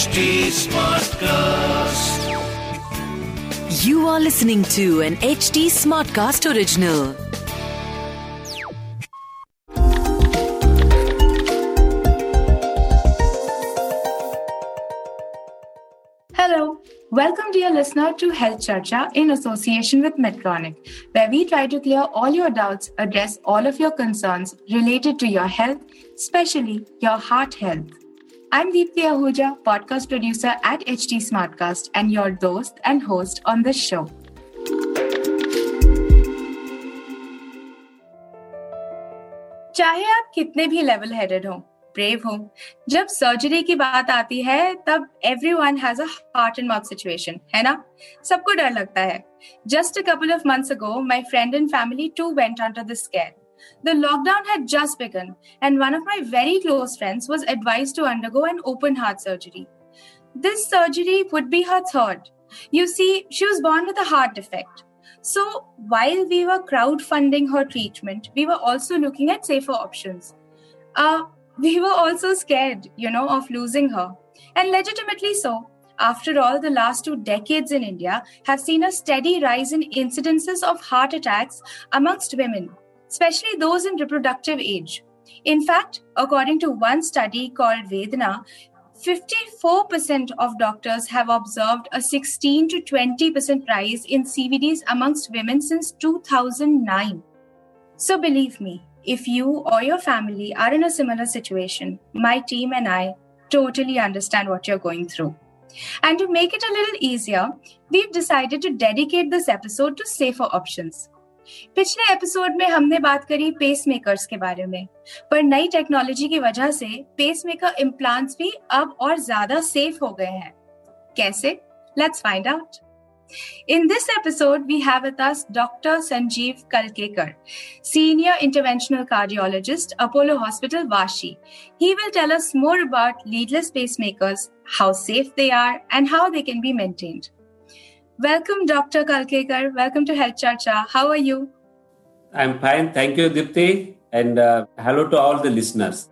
HT Smartcast. You are listening to an HT Smartcast original. Hello. Welcome, dear listener, to Health Charcha in association with Medtronic, where we try to clear all your doubts, address all of your concerns related to your health, especially your heart health. I'm Deepthi Ahuja, podcast producer at HT Smartcast, and your host and host on this show. चाहे आप कितने भी level headed हो brave हो जब surgery की बात आती है तब everyone has a heart and mouth situation है ना? सबको डर लगता है। Just a couple of months ago my friend and family too went under the scare The lockdown had just begun, and one of my very close friends was advised to undergo an open heart surgery. This surgery would be her third. You see, she was born with a heart defect. So, while we were crowdfunding her treatment, we were also looking at safer options. Uh, we were also scared, you know, of losing her. And legitimately so. After all, the last two decades in India have seen a steady rise in incidences of heart attacks amongst women, especially those in reproductive age. In fact, according to one study called Vedana, 54% of doctors have observed a 16 to 20% rise in CVDs amongst women since 2009. So believe me, if you or your family are in a similar situation, my team and I totally understand what you're going through. And to make it a little easier, we've decided to dedicate this episode to safer options. पिछले episode में हमने बात करी pace makers के बारे में पर नई टेक्नोलॉजी की वजह से पेस मेकर इम्प्लांट्स भी अब और ज़्यादा सेफ़ हो गए हैं कैसे let's find out In this episode, we have with us Dr. Sanjeev Kalkekar, Senior Interventional Cardiologist, Apollo Hospital, Vashi. He will tell us more about leadless pacemakers, how safe they are, and how they can be maintained. Welcome, Dr. Kalkekar. Welcome to Health Charcha. How are you? I'm fine. Thank you, Dipti. And uh, hello to all the listeners.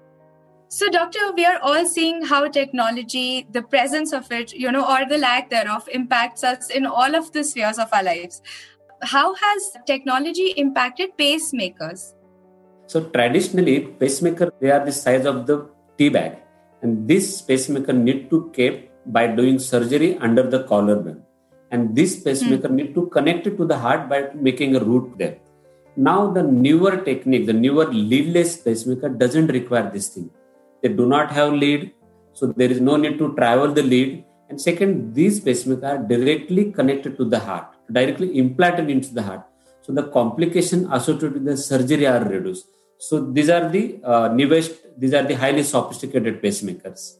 So, doctor, we are all seeing how technology, the presence of it, you know, or the lack thereof, impacts us in all of the spheres of our lives. How has technology impacted pacemakers? So, traditionally, pacemaker they are the size of the tea bag, and this pacemaker need to keep by doing surgery under the collarbone, and this pacemaker need to connect it to the heart by making a root there. Now, the newer technique, the newer leadless pacemaker doesn't require this thing. They do not have lead so there is no need to travel the lead. And second these pacemakers are directly connected to the heart directly implanted into the heart. So the complication associated with the surgery are reduced. So these are the uh, newest these are the highly sophisticated pacemakers.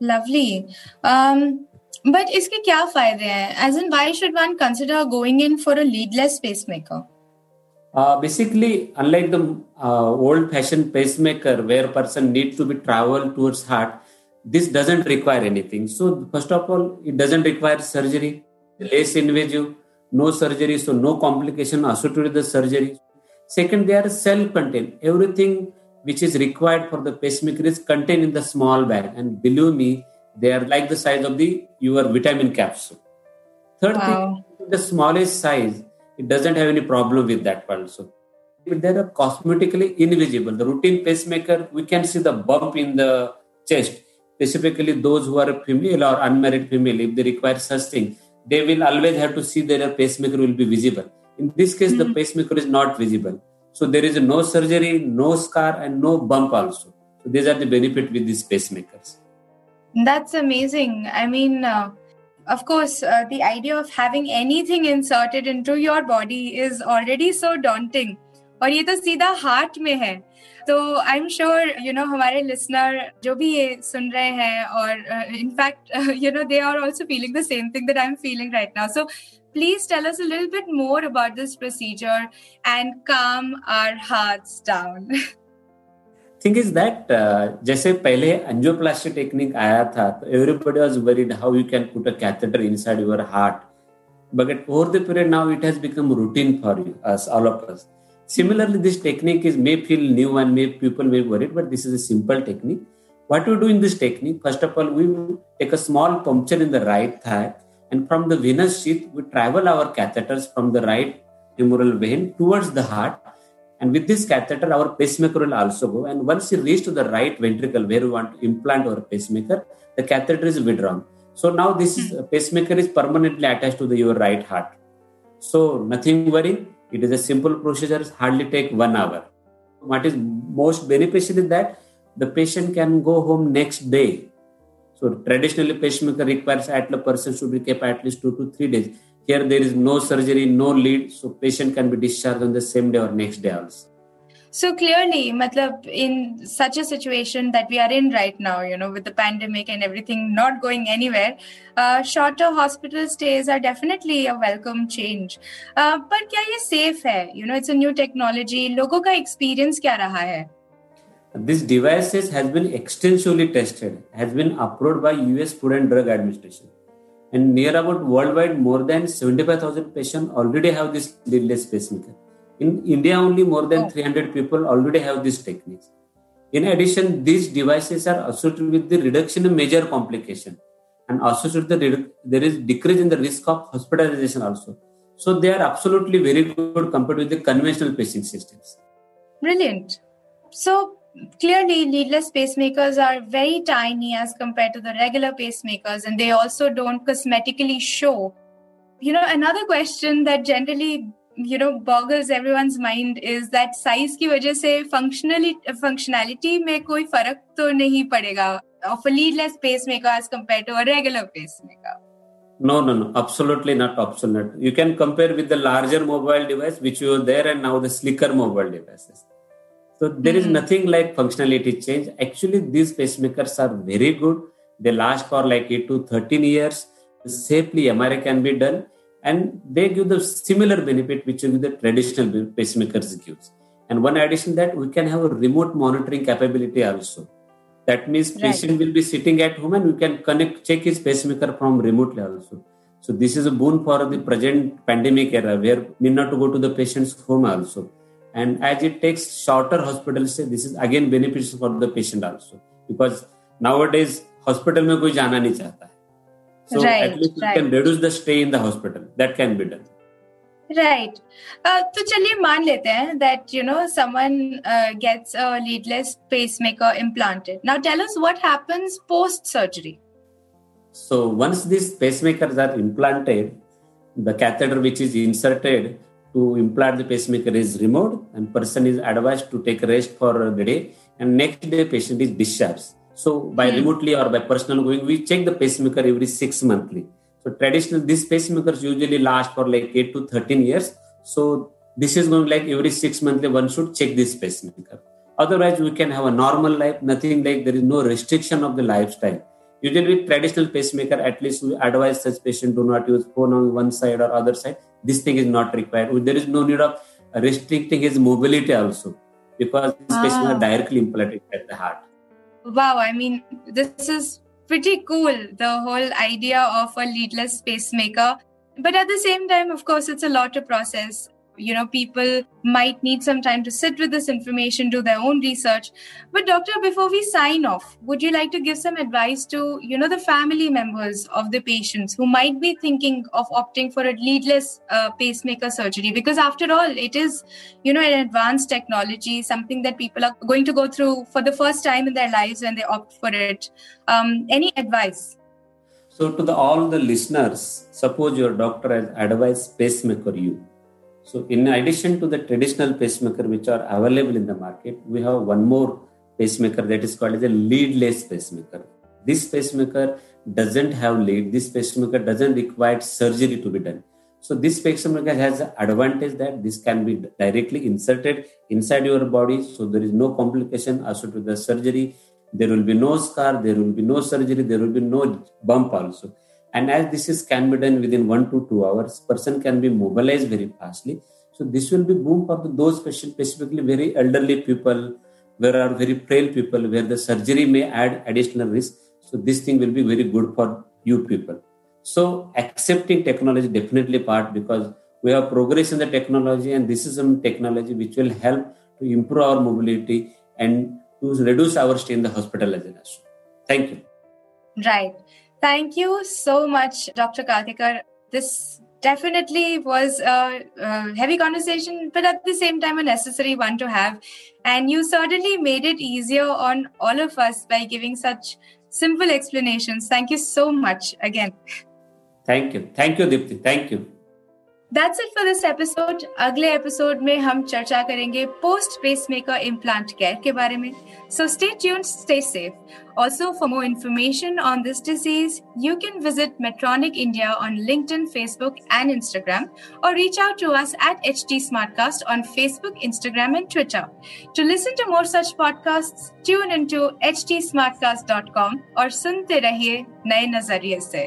Lovely. Um, but इसके क्या फायदे हैं? As in, why should one consider going in for a leadless pacemaker? Uh, basically, unlike the uh, old-fashioned pacemaker where person need to be travel towards heart, this doesn't require anything. So first of all, it doesn't require surgery, less invasive, no surgery, so no complication associated with the surgery. Second, they are self-contained. Everything which is required for the pacemaker is contained in the small bag, and believe me, they are like the size of the your vitamin capsule. Third Wow. thing, the smallest size, it doesn't have any problem with that also. But they are cosmetically invisible. The routine pacemaker, we can see the bump in the chest. Specifically, those who are female or unmarried female, if they require such thing, they will always have to see that a pacemaker will be visible. In this case, the hmm. pacemaker is not visible. So there is no surgery, no scar, and no bump also. So these are the benefit with these pacemakers. That's amazing. I mean, uh, of course, uh, the idea of having anything inserted into your body is already so daunting. और ये तो सीधा heart में है तो I am sure you know हमारे listener जो भी ये सुन रहे हैं और in fact you know they are also feeling the same thing that I am feeling right now so please tell us a little bit more about this procedure and calm our hearts down thing is that जैसे पहले angioplasty technique आया था तो everybody was worried how you can put a catheter inside your heart but over the period now it has become routine for you us all of us similarly this technique is may feel new and may people may worried but this is a simple technique what we do in this technique, first of all, we take a small puncture in the right thigh, and from the venous sheath, we travel our catheters from the right femoral vein towards the heart. and with this catheter, our pacemaker will also go. And once you reach to the right ventricle where we want to implant our pacemaker, the catheter is withdrawn. So now this hmm. pacemaker is permanently attached to the, your right heart. So nothing worry. It is a simple procedure. Hardly take one hour. What is most beneficial is that the patient can go home next day. So traditionally, pacemaker requires at the person should be kept at least two to three days. Here there is no surgery, no lead, so patient can be discharged on the same day or next day also. So clearly, matlab, in such a situation that we are in right now, you know, with the pandemic and everything not going anywhere, uh, shorter hospital stays are definitely a welcome change. Uh, but क्या ये safe है? You know, it's a new technology. लोगों का experience क्या रहा है? This devices has been extensively tested, has been approved by US Food and Drug Administration. And near about worldwide, more than 75,000 patients already have this leadless pacemaker. In India, only more than oh. 300 people already have these techniques. In addition, these devices are associated with the reduction in major complication and associated with the there is decrease in the risk of hospitalization also. So they are absolutely very good compared with the conventional pacing systems. Brilliant. So clearly leadless pacemakers are very tiny as compared to the regular pacemakers and they also don't cosmetically show. You know another question that generally you know boggles everyone's mind is that size ki wajah se functionally functionality mein koi farak to nahi padega of a leadless pacemaker as compared to a regular pacemaker. No no no absolutely not obsolete. You can compare with the larger mobile device which was there and now the slicker mobile devices so there mm-hmm. is hmm. nothing like functionality change actually these pacemakers are very good they last for like 8 to 13 years safely mri can be done and they give the similar benefit which the traditional pacemakers gives. And one addition that we can have a remote monitoring capability also. That means right. patient will be sitting at home and we can connect, check his pacemaker from remotely also. So this is a boon for the present pandemic era where we need not to go to the patient's home also. And as it takes shorter hospital stay, this is again beneficial for the patient also. Because nowadays hospital में कोई जाना नहीं चाहता है so right, at least you right. can reduce the stay in the hospital. That can be done. Right. Uh, तो चलिए मान लेते हैं that you know someone uh, gets a leadless pacemaker implanted. Now tell us what happens post surgery. So once these pacemakers are implanted, the catheter which is inserted to implant the pacemaker is removed, and person is advised to take rest for the day, and next day patient is discharged. So by mm. remotely or by personal going, we check the pacemaker every six monthly. So traditional, these pacemakers usually last for like eight to 13 years. So this is going like every six monthly, one should check this pacemaker. Otherwise, we can have a normal life, nothing like there is no restriction of the lifestyle. Usually with traditional pacemaker, at least we advise such patient do not use phone on one side or other side. This thing is not required. There is no need of restricting his mobility also because this ah. pacemaker directly implanted at the heart wow, I mean, this is pretty cool, the whole idea of a leadless pacemaker. But at the same time, of course, it's a lot to process you know people might need some time to sit with this information do their own research. But doctor before we sign off would you like to give some advice to you know the family members of the patients who might be thinking of opting for a leadless uh, pacemaker surgery? Because after all it is you know an advanced technology something that people are going to go through for the first time in their lives when they opt for it. Um, any advice? So to the, all the listeners suppose your doctor has advised pacemaker you so, in addition to the traditional pacemaker which are available in the market, we have one more pacemaker that is called as a leadless pacemaker. This pacemaker doesn't have lead. This pacemaker doesn't require surgery to be done. So this pacemaker has the advantage that this can be directly inserted inside your body. So there is no complication associated with the surgery. There will be no scar. There will be no surgery. There will be no bump also. And as this is can be done within one to two hours, person can be mobilized very fastly. So this will be boom for those patients, specifically very elderly people, where are very frail people, where the surgery may add additional risk. So this thing will be very good for you people. So accepting technology definitely part because we have progress in the technology and this is some technology which will help to improve our mobility and to reduce our stay in the hospital as well. Thank you. Right. Thank you so much, Dr. Karthikar. This definitely was a, a, heavy conversation, but at the same time, a necessary one to have. And you certainly made it easier on all of us by giving such simple explanations. Thank you so much again. Thank you. Thank you, Dipti. Thank you. That's it for this episode अगले episode में हम चर्चा करेंगे post pacemaker implant care के बारे में। So stay tune stay safe also for more information on this disease you can visit Medtronic India on LinkedIn Facebook and Instagram और reach out to us at H T smartcast on Facebook Instagram and Twitter to listen to more such podcast tune in to H T smartcast dot com और सुनते रहिए नए नज़रिए से